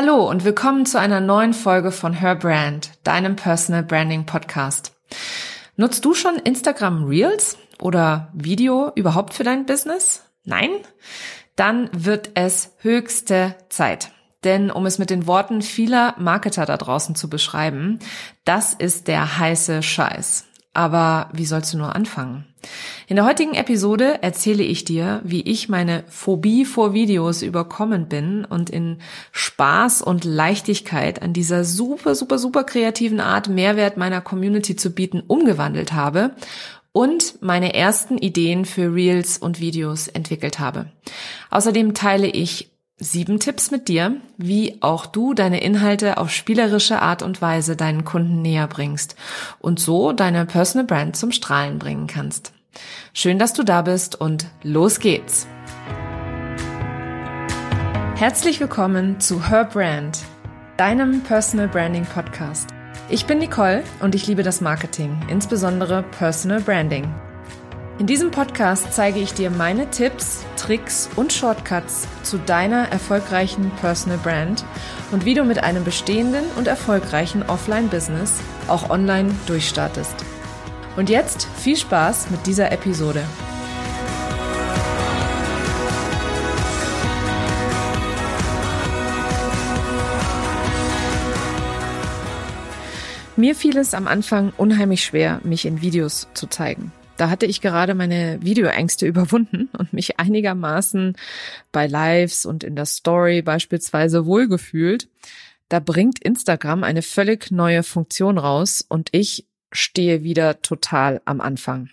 Hallo und willkommen zu einer neuen Folge von Her Brand, deinem Personal Branding Podcast. Nutzt du schon Instagram Reels oder Video überhaupt für dein Business? Nein? Dann wird es höchste Zeit. Denn um es mit den Worten vieler Marketer da draußen zu beschreiben, das ist der heiße Scheiß. Aber wie sollst du nur anfangen? In der heutigen Episode erzähle ich dir, wie ich meine Phobie vor Videos überkommen bin und in Spaß und Leichtigkeit an dieser super, super, super kreativen Art Mehrwert meiner Community zu bieten umgewandelt habe und meine ersten Ideen für Reels und Videos entwickelt habe. Außerdem teile ich sieben Tipps mit dir, wie auch du deine Inhalte auf spielerische Art und Weise deinen Kunden näher bringst und so deine Personal Brand zum Strahlen bringen kannst. Schön, dass du da bist und los geht's. Herzlich willkommen zu Her Brand, deinem Personal Branding Podcast. Ich bin Nicole und ich liebe das Marketing, insbesondere Personal Branding. In diesem Podcast zeige ich dir meine Tipps, Tricks und Shortcuts zu deiner erfolgreichen Personal Brand und wie du mit einem bestehenden und erfolgreichen Offline-Business auch online durchstartest. Und jetzt viel Spaß mit dieser Episode. Mir fiel es am Anfang unheimlich schwer, mich in Videos zu zeigen. Da hatte ich gerade meine Videoängste überwunden und mich einigermaßen bei Lives und in der Story beispielsweise wohlgefühlt. Da bringt Instagram eine völlig neue Funktion raus und ich stehe wieder total am Anfang.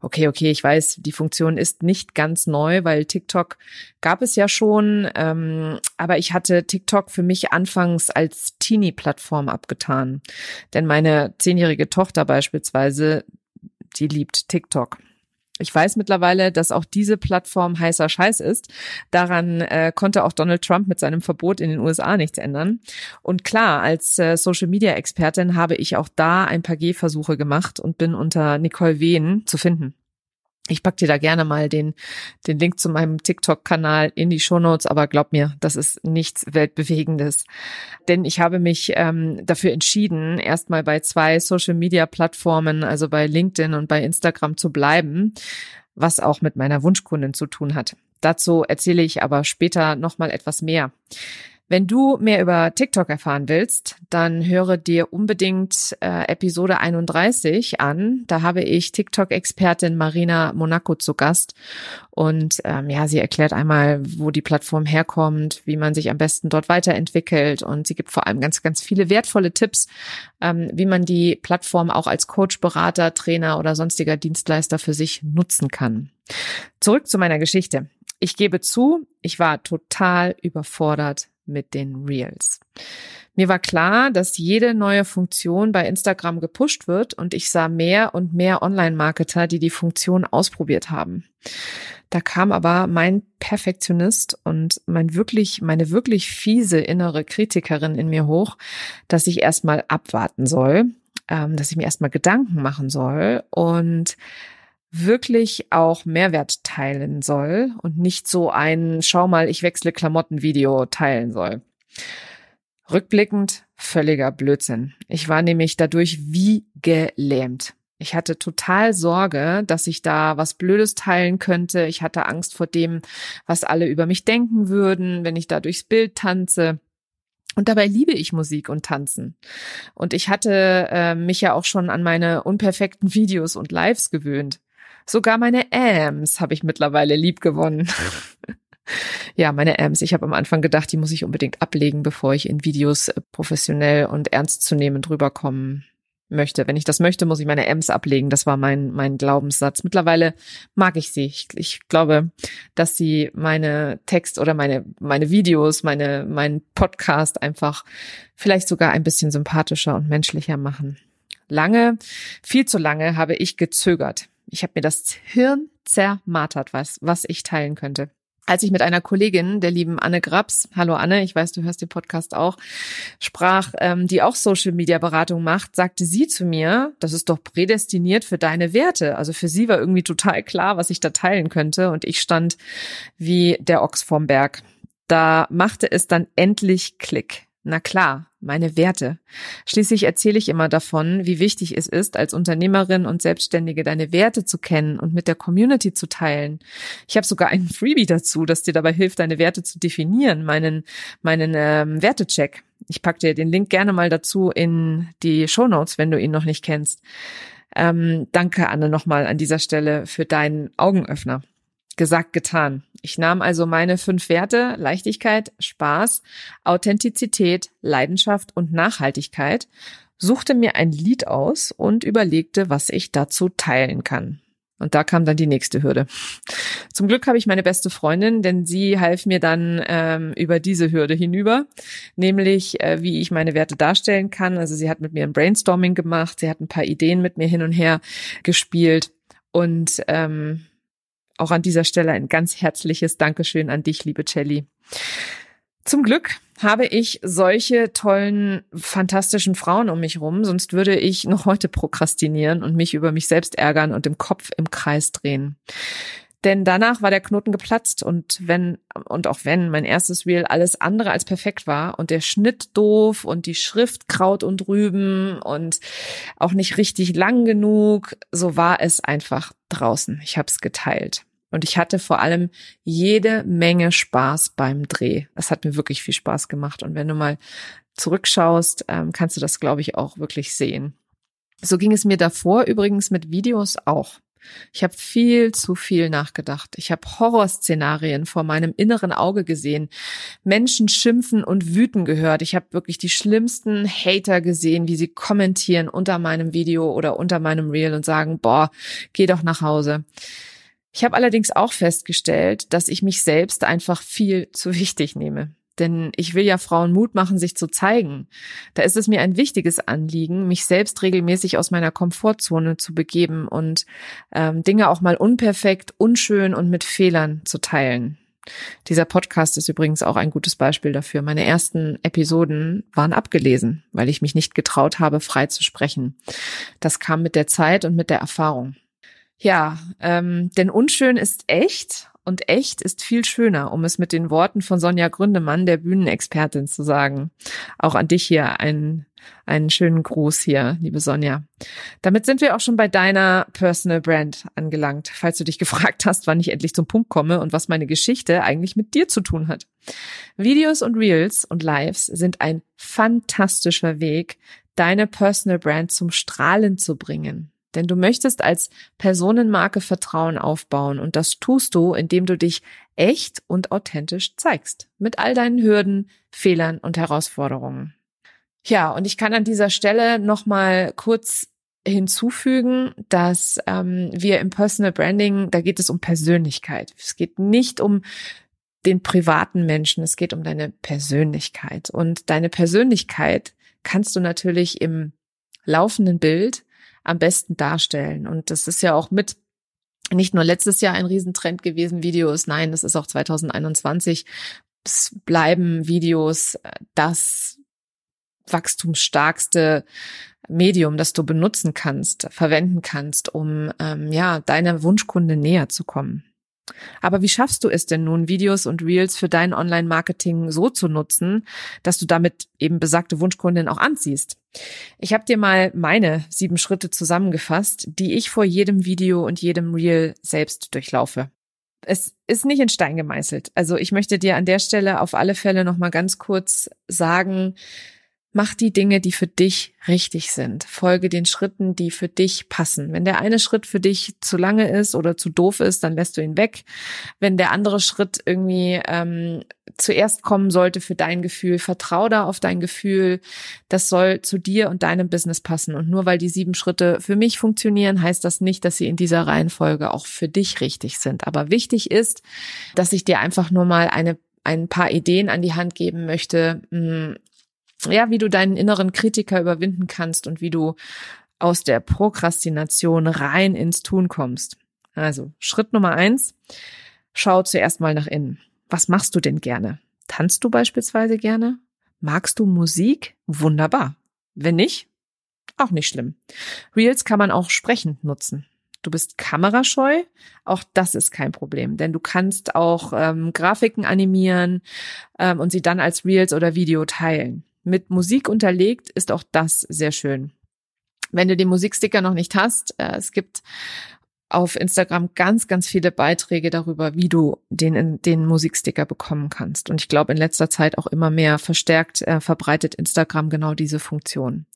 Okay, okay, ich weiß, die Funktion ist nicht ganz neu, weil TikTok gab es ja schon, ähm, aber ich hatte TikTok für mich anfangs als Teenie-Plattform abgetan. Denn meine zehnjährige Tochter beispielsweise, die liebt TikTok. Ich weiß mittlerweile, dass auch diese Plattform heißer Scheiß ist. Daran äh, konnte auch Donald Trump mit seinem Verbot in den USA nichts ändern. Und klar, als äh, Social-Media-Expertin habe ich auch da ein paar Gehversuche gemacht und bin unter Nicole Wehn zu finden. Ich pack dir da gerne mal den, den Link zu meinem TikTok-Kanal in die Shownotes, aber glaub mir, das ist nichts Weltbewegendes. Denn ich habe mich ähm, dafür entschieden, erstmal bei zwei Social-Media-Plattformen, also bei LinkedIn und bei Instagram zu bleiben, was auch mit meiner Wunschkundin zu tun hat. Dazu erzähle ich aber später nochmal etwas mehr. Wenn du mehr über TikTok erfahren willst, dann höre dir unbedingt äh, Episode 31 an. Da habe ich TikTok-Expertin Marina Monaco zu Gast. Und ähm, ja, sie erklärt einmal, wo die Plattform herkommt, wie man sich am besten dort weiterentwickelt. Und sie gibt vor allem ganz, ganz viele wertvolle Tipps, ähm, wie man die Plattform auch als Coach, Berater, Trainer oder sonstiger Dienstleister für sich nutzen kann. Zurück zu meiner Geschichte. Ich gebe zu, ich war total überfordert mit den Reels. Mir war klar, dass jede neue Funktion bei Instagram gepusht wird und ich sah mehr und mehr Online-Marketer, die die Funktion ausprobiert haben. Da kam aber mein Perfektionist und mein wirklich, meine wirklich fiese innere Kritikerin in mir hoch, dass ich erstmal abwarten soll, ähm, dass ich mir erstmal Gedanken machen soll und wirklich auch Mehrwert teilen soll und nicht so ein Schau mal, ich wechsle Klamotten Video teilen soll. Rückblickend völliger Blödsinn. Ich war nämlich dadurch wie gelähmt. Ich hatte total Sorge, dass ich da was Blödes teilen könnte. Ich hatte Angst vor dem, was alle über mich denken würden, wenn ich da durchs Bild tanze. Und dabei liebe ich Musik und Tanzen. Und ich hatte äh, mich ja auch schon an meine unperfekten Videos und Lives gewöhnt. Sogar meine Ams habe ich mittlerweile lieb gewonnen. ja, meine Ams. Ich habe am Anfang gedacht, die muss ich unbedingt ablegen, bevor ich in Videos äh, professionell und ernstzunehmend rüberkommen möchte. Wenn ich das möchte, muss ich meine Ms ablegen. Das war mein, mein Glaubenssatz. Mittlerweile mag ich sie. Ich, ich glaube, dass sie meine Text oder meine, meine Videos, meine, mein Podcast einfach vielleicht sogar ein bisschen sympathischer und menschlicher machen. Lange, viel zu lange habe ich gezögert. Ich habe mir das Hirn zermartert, was, was ich teilen könnte. Als ich mit einer Kollegin, der lieben Anne Grabs, hallo Anne, ich weiß, du hörst den Podcast auch, sprach, ähm, die auch Social Media Beratung macht, sagte sie zu mir, das ist doch prädestiniert für deine Werte. Also für sie war irgendwie total klar, was ich da teilen könnte und ich stand wie der Ochs vorm Berg. Da machte es dann endlich Klick. Na klar, meine Werte. Schließlich erzähle ich immer davon, wie wichtig es ist, als Unternehmerin und Selbstständige deine Werte zu kennen und mit der Community zu teilen. Ich habe sogar einen Freebie dazu, das dir dabei hilft, deine Werte zu definieren, meinen, meinen ähm, Wertecheck. Ich pack dir den Link gerne mal dazu in die Show Notes, wenn du ihn noch nicht kennst. Ähm, danke, Anne, nochmal an dieser Stelle für deinen Augenöffner. Gesagt, getan. Ich nahm also meine fünf Werte Leichtigkeit, Spaß, Authentizität, Leidenschaft und Nachhaltigkeit, suchte mir ein Lied aus und überlegte, was ich dazu teilen kann. Und da kam dann die nächste Hürde. Zum Glück habe ich meine beste Freundin, denn sie half mir dann ähm, über diese Hürde hinüber, nämlich äh, wie ich meine Werte darstellen kann. Also sie hat mit mir ein Brainstorming gemacht, sie hat ein paar Ideen mit mir hin und her gespielt und ähm, auch an dieser Stelle ein ganz herzliches Dankeschön an dich, liebe Celli. Zum Glück habe ich solche tollen, fantastischen Frauen um mich rum, sonst würde ich noch heute prokrastinieren und mich über mich selbst ärgern und im Kopf im Kreis drehen. Denn danach war der Knoten geplatzt und wenn, und auch wenn mein erstes Reel alles andere als perfekt war und der Schnitt doof und die Schrift Kraut und Rüben und auch nicht richtig lang genug, so war es einfach draußen. Ich habe es geteilt. Und ich hatte vor allem jede Menge Spaß beim Dreh. Das hat mir wirklich viel Spaß gemacht. Und wenn du mal zurückschaust, ähm, kannst du das, glaube ich, auch wirklich sehen. So ging es mir davor übrigens mit Videos auch. Ich habe viel zu viel nachgedacht. Ich habe Horrorszenarien vor meinem inneren Auge gesehen, Menschen schimpfen und wüten gehört. Ich habe wirklich die schlimmsten Hater gesehen, wie sie kommentieren unter meinem Video oder unter meinem Reel und sagen, boah, geh doch nach Hause. Ich habe allerdings auch festgestellt, dass ich mich selbst einfach viel zu wichtig nehme. Denn ich will ja Frauen Mut machen, sich zu zeigen. Da ist es mir ein wichtiges Anliegen, mich selbst regelmäßig aus meiner Komfortzone zu begeben und ähm, Dinge auch mal unperfekt, unschön und mit Fehlern zu teilen. Dieser Podcast ist übrigens auch ein gutes Beispiel dafür. Meine ersten Episoden waren abgelesen, weil ich mich nicht getraut habe, frei zu sprechen. Das kam mit der Zeit und mit der Erfahrung. Ja, ähm, denn unschön ist echt und echt ist viel schöner, um es mit den Worten von Sonja Gründemann, der Bühnenexpertin, zu sagen. Auch an dich hier einen, einen schönen Gruß hier, liebe Sonja. Damit sind wir auch schon bei deiner Personal Brand angelangt, falls du dich gefragt hast, wann ich endlich zum Punkt komme und was meine Geschichte eigentlich mit dir zu tun hat. Videos und Reels und Lives sind ein fantastischer Weg, deine Personal Brand zum Strahlen zu bringen. Denn du möchtest als Personenmarke Vertrauen aufbauen und das tust du, indem du dich echt und authentisch zeigst. Mit all deinen Hürden, Fehlern und Herausforderungen. Ja, und ich kann an dieser Stelle nochmal kurz hinzufügen, dass ähm, wir im Personal Branding, da geht es um Persönlichkeit. Es geht nicht um den privaten Menschen, es geht um deine Persönlichkeit. Und deine Persönlichkeit kannst du natürlich im laufenden Bild am besten darstellen. Und das ist ja auch mit nicht nur letztes Jahr ein Riesentrend gewesen, Videos, nein, das ist auch 2021. Es bleiben Videos das wachstumsstarkste Medium, das du benutzen kannst, verwenden kannst, um ähm, ja deiner Wunschkunde näher zu kommen. Aber wie schaffst du es denn nun, Videos und Reels für dein Online-Marketing so zu nutzen, dass du damit eben besagte Wunschkundin auch anziehst? Ich habe dir mal meine sieben Schritte zusammengefasst, die ich vor jedem Video und jedem Reel selbst durchlaufe. Es ist nicht in Stein gemeißelt. Also ich möchte dir an der Stelle auf alle Fälle noch mal ganz kurz sagen, Mach die Dinge, die für dich richtig sind. Folge den Schritten, die für dich passen. Wenn der eine Schritt für dich zu lange ist oder zu doof ist, dann lässt du ihn weg. Wenn der andere Schritt irgendwie ähm, zuerst kommen sollte für dein Gefühl, vertrau da auf dein Gefühl. Das soll zu dir und deinem Business passen. Und nur weil die sieben Schritte für mich funktionieren, heißt das nicht, dass sie in dieser Reihenfolge auch für dich richtig sind. Aber wichtig ist, dass ich dir einfach nur mal eine ein paar Ideen an die Hand geben möchte, hm, ja, wie du deinen inneren Kritiker überwinden kannst und wie du aus der Prokrastination rein ins Tun kommst. Also Schritt Nummer eins, schau zuerst mal nach innen. Was machst du denn gerne? Tanzt du beispielsweise gerne? Magst du Musik? Wunderbar. Wenn nicht, auch nicht schlimm. Reels kann man auch sprechend nutzen. du bist kamerascheu, auch das ist kein Problem, denn du kannst auch ähm, Grafiken animieren ähm, und sie dann als Reels oder Video teilen. Mit Musik unterlegt ist auch das sehr schön. Wenn du den Musiksticker noch nicht hast, äh, es gibt auf Instagram ganz, ganz viele Beiträge darüber, wie du den, den Musiksticker bekommen kannst. Und ich glaube, in letzter Zeit auch immer mehr verstärkt äh, verbreitet Instagram genau diese Funktion.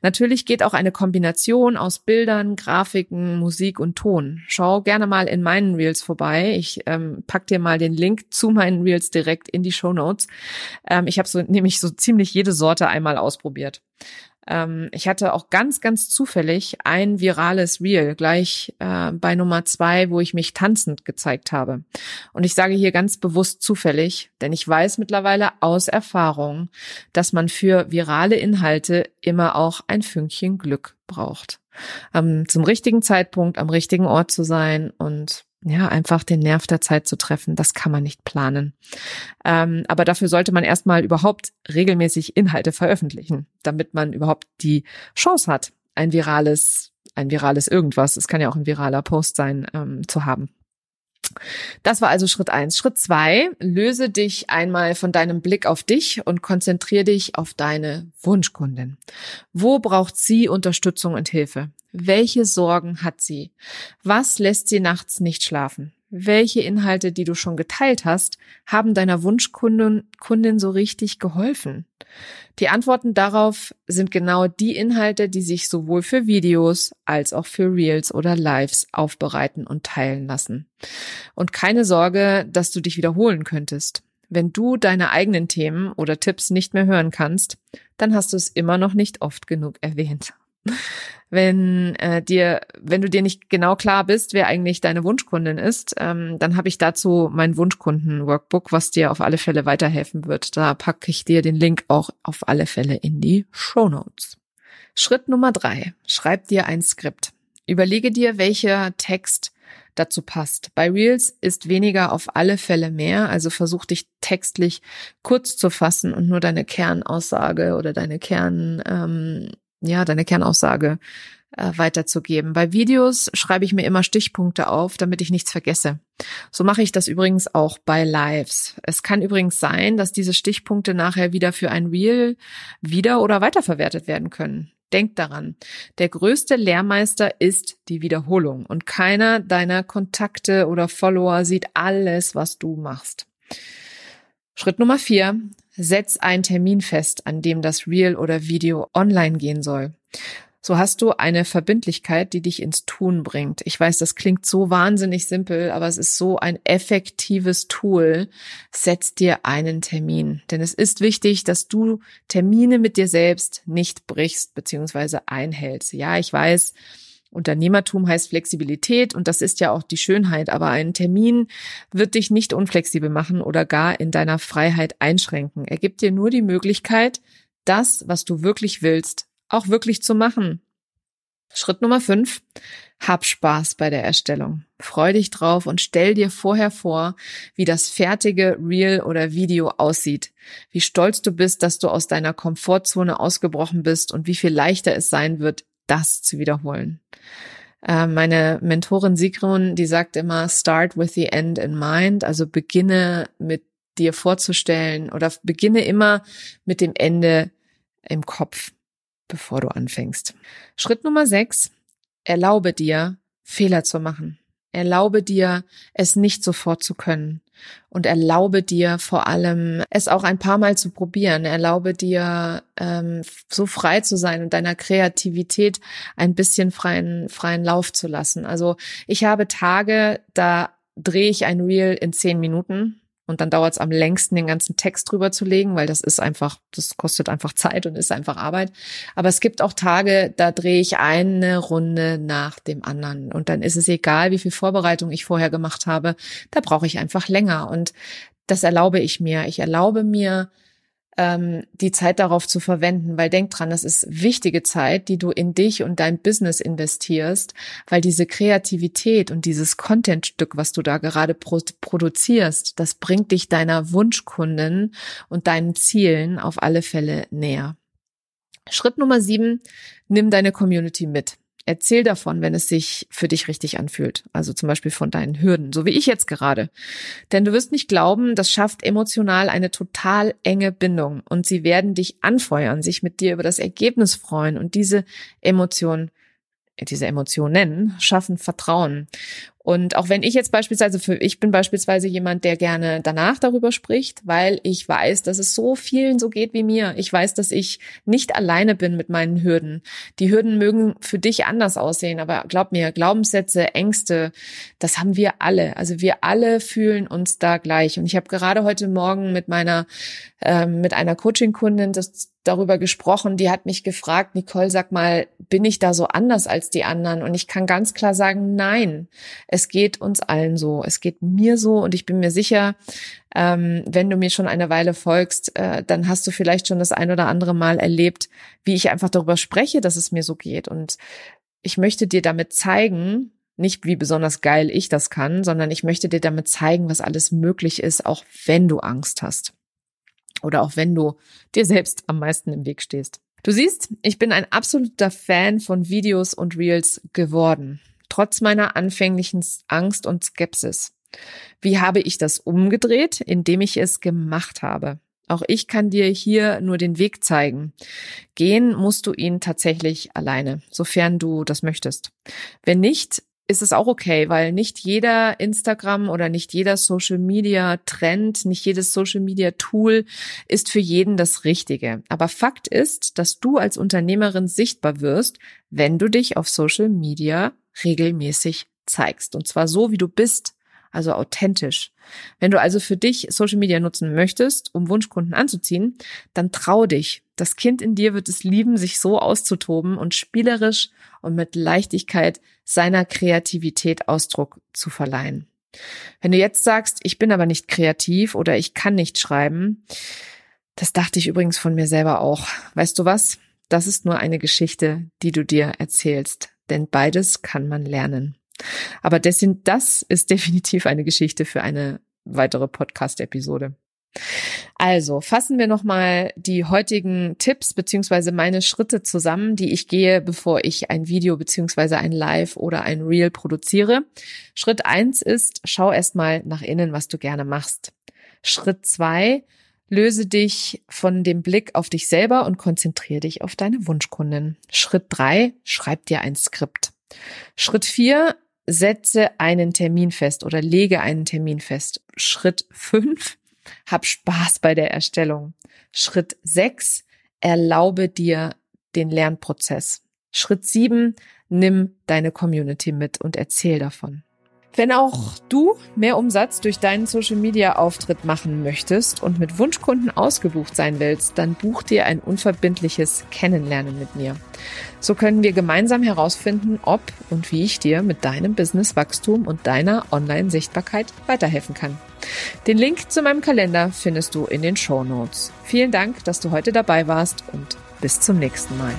Natürlich geht auch eine Kombination aus Bildern, Grafiken, Musik und Ton. Schau gerne mal in meinen Reels vorbei. Ich ähm, pack dir mal den Link zu meinen Reels direkt in die Show Notes. Ähm, ich habe so nämlich so ziemlich jede Sorte einmal ausprobiert. Ähm, ich hatte auch ganz, ganz zufällig ein virales Reel gleich äh, bei Nummer zwei, wo ich mich tanzend gezeigt habe. Und ich sage hier ganz bewusst zufällig, denn ich weiß mittlerweile aus Erfahrung, dass man für virale Inhalte immer auch ein Fünkchen Glück braucht. Ähm, zum richtigen Zeitpunkt am richtigen Ort zu sein und ja, einfach den Nerv der Zeit zu treffen, das kann man nicht planen. Ähm, aber dafür sollte man erstmal überhaupt regelmäßig Inhalte veröffentlichen, damit man überhaupt die Chance hat, ein virales, ein virales irgendwas, es kann ja auch ein viraler Post sein, ähm, zu haben. Das war also Schritt eins. Schritt zwei, löse dich einmal von deinem Blick auf dich und konzentriere dich auf deine Wunschkundin. Wo braucht sie Unterstützung und Hilfe? Welche Sorgen hat sie? Was lässt sie nachts nicht schlafen? Welche Inhalte, die du schon geteilt hast, haben deiner Wunschkundin Kundin so richtig geholfen? Die Antworten darauf sind genau die Inhalte, die sich sowohl für Videos als auch für Reels oder Lives aufbereiten und teilen lassen. Und keine Sorge, dass du dich wiederholen könntest. Wenn du deine eigenen Themen oder Tipps nicht mehr hören kannst, dann hast du es immer noch nicht oft genug erwähnt wenn äh, dir, wenn du dir nicht genau klar bist, wer eigentlich deine Wunschkundin ist, ähm, dann habe ich dazu mein Wunschkunden-Workbook, was dir auf alle Fälle weiterhelfen wird. Da packe ich dir den Link auch auf alle Fälle in die Show Notes. Schritt Nummer drei: Schreib dir ein Skript. Überlege dir, welcher Text dazu passt. Bei Reels ist weniger auf alle Fälle mehr, also versuch dich textlich kurz zu fassen und nur deine Kernaussage oder deine Kern ähm, ja, deine Kernaussage äh, weiterzugeben. Bei Videos schreibe ich mir immer Stichpunkte auf, damit ich nichts vergesse. So mache ich das übrigens auch bei Lives. Es kann übrigens sein, dass diese Stichpunkte nachher wieder für ein Reel wieder oder weiterverwertet werden können. Denk daran, der größte Lehrmeister ist die Wiederholung und keiner deiner Kontakte oder Follower sieht alles, was du machst. Schritt Nummer vier. Setz einen Termin fest, an dem das Reel oder Video online gehen soll. So hast du eine Verbindlichkeit, die dich ins Tun bringt. Ich weiß, das klingt so wahnsinnig simpel, aber es ist so ein effektives Tool. Setz dir einen Termin. Denn es ist wichtig, dass du Termine mit dir selbst nicht brichst bzw. einhältst. Ja, ich weiß, Unternehmertum heißt Flexibilität und das ist ja auch die Schönheit, aber ein Termin wird dich nicht unflexibel machen oder gar in deiner Freiheit einschränken. Er gibt dir nur die Möglichkeit, das, was du wirklich willst, auch wirklich zu machen. Schritt Nummer fünf. Hab Spaß bei der Erstellung. Freu dich drauf und stell dir vorher vor, wie das fertige Reel oder Video aussieht. Wie stolz du bist, dass du aus deiner Komfortzone ausgebrochen bist und wie viel leichter es sein wird, das zu wiederholen. Äh, meine Mentorin Sigrun, die sagt immer, start with the end in mind, also beginne mit dir vorzustellen oder beginne immer mit dem Ende im Kopf, bevor du anfängst. Schritt Nummer sechs, erlaube dir, Fehler zu machen. Erlaube dir, es nicht sofort zu können. Und erlaube dir vor allem, es auch ein paar Mal zu probieren. Erlaube dir, ähm, so frei zu sein und deiner Kreativität ein bisschen freien, freien Lauf zu lassen. Also ich habe Tage, da drehe ich ein Reel in zehn Minuten und dann dauert es am längsten, den ganzen Text drüber zu legen, weil das ist einfach, das kostet einfach Zeit und ist einfach Arbeit. Aber es gibt auch Tage, da drehe ich eine Runde nach dem anderen. Und dann ist es egal, wie viel Vorbereitung ich vorher gemacht habe. Da brauche ich einfach länger. Und das erlaube ich mir. Ich erlaube mir, ähm, die Zeit darauf zu verwenden, weil denk dran, das ist wichtige Zeit, die du in dich und dein Business investierst, weil diese Kreativität und dieses Contentstück, was du da gerade pro produzierst, das bringt dich deiner Wunschkunden und deinen Zielen auf alle Fälle näher. Schritt Nummer sieben, nimm deine Community mit. Erzähl davon, wenn es sich für dich richtig anfühlt. Also zum Beispiel von deinen Hürden, so wie ich jetzt gerade. Denn du wirst nicht glauben, das schafft emotional eine total enge Bindung und sie werden dich anfeuern, sich mit dir über das Ergebnis freuen und diese Emotionen diese Emotionen schaffen Vertrauen. Und auch wenn ich jetzt beispielsweise für, ich bin beispielsweise jemand, der gerne danach darüber spricht, weil ich weiß, dass es so vielen so geht wie mir. Ich weiß, dass ich nicht alleine bin mit meinen Hürden. Die Hürden mögen für dich anders aussehen, aber glaub mir, Glaubenssätze, Ängste, das haben wir alle. Also wir alle fühlen uns da gleich. Und ich habe gerade heute Morgen mit meiner, ähm, mit einer Coaching-Kundin darüber gesprochen, die hat mich gefragt, Nicole, sag mal, bin ich da so anders als die anderen? Und ich kann ganz klar sagen, nein. Es geht uns allen so. Es geht mir so und ich bin mir sicher, ähm, wenn du mir schon eine Weile folgst, äh, dann hast du vielleicht schon das ein oder andere Mal erlebt, wie ich einfach darüber spreche, dass es mir so geht. Und ich möchte dir damit zeigen, nicht wie besonders geil ich das kann, sondern ich möchte dir damit zeigen, was alles möglich ist, auch wenn du Angst hast. Oder auch wenn du dir selbst am meisten im Weg stehst. Du siehst, ich bin ein absoluter Fan von Videos und Reels geworden trotz meiner anfänglichen Angst und Skepsis. Wie habe ich das umgedreht? Indem ich es gemacht habe. Auch ich kann dir hier nur den Weg zeigen. Gehen musst du ihn tatsächlich alleine, sofern du das möchtest. Wenn nicht, ist es auch okay, weil nicht jeder Instagram oder nicht jeder Social Media Trend, nicht jedes Social Media Tool ist für jeden das Richtige. Aber Fakt ist, dass du als Unternehmerin sichtbar wirst, wenn du dich auf Social Media regelmäßig zeigst. Und zwar so, wie du bist, also authentisch. Wenn du also für dich Social Media nutzen möchtest, um Wunschkunden anzuziehen, dann trau dich. Das Kind in dir wird es lieben, sich so auszutoben und spielerisch und mit Leichtigkeit seiner Kreativität Ausdruck zu verleihen. Wenn du jetzt sagst, ich bin aber nicht kreativ oder ich kann nicht schreiben, das dachte ich übrigens von mir selber auch. Weißt du was? Das ist nur eine Geschichte, die du dir erzählst denn beides kann man lernen. Aber das, das ist definitiv eine Geschichte für eine weitere Podcast-Episode. Also fassen wir nochmal die heutigen Tipps beziehungsweise meine Schritte zusammen, die ich gehe, bevor ich ein Video beziehungsweise ein Live oder ein Reel produziere. Schritt eins ist, schau erstmal nach innen, was du gerne machst. Schritt zwei, Löse dich von dem Blick auf dich selber und konzentriere dich auf deine Wunschkunden. Schritt drei, schreib dir ein Skript. Schritt vier, setze einen Termin fest oder lege einen Termin fest. Schritt fünf, hab Spaß bei der Erstellung. Schritt sechs, erlaube dir den Lernprozess. Schritt sieben, nimm deine Community mit und erzähl davon. Wenn auch du mehr Umsatz durch deinen Social Media Auftritt machen möchtest und mit Wunschkunden ausgebucht sein willst, dann buch dir ein unverbindliches Kennenlernen mit mir. So können wir gemeinsam herausfinden, ob und wie ich dir mit deinem Businesswachstum und deiner Online-Sichtbarkeit weiterhelfen kann. Den Link zu meinem Kalender findest du in den Show Notes. Vielen Dank, dass du heute dabei warst und bis zum nächsten Mal.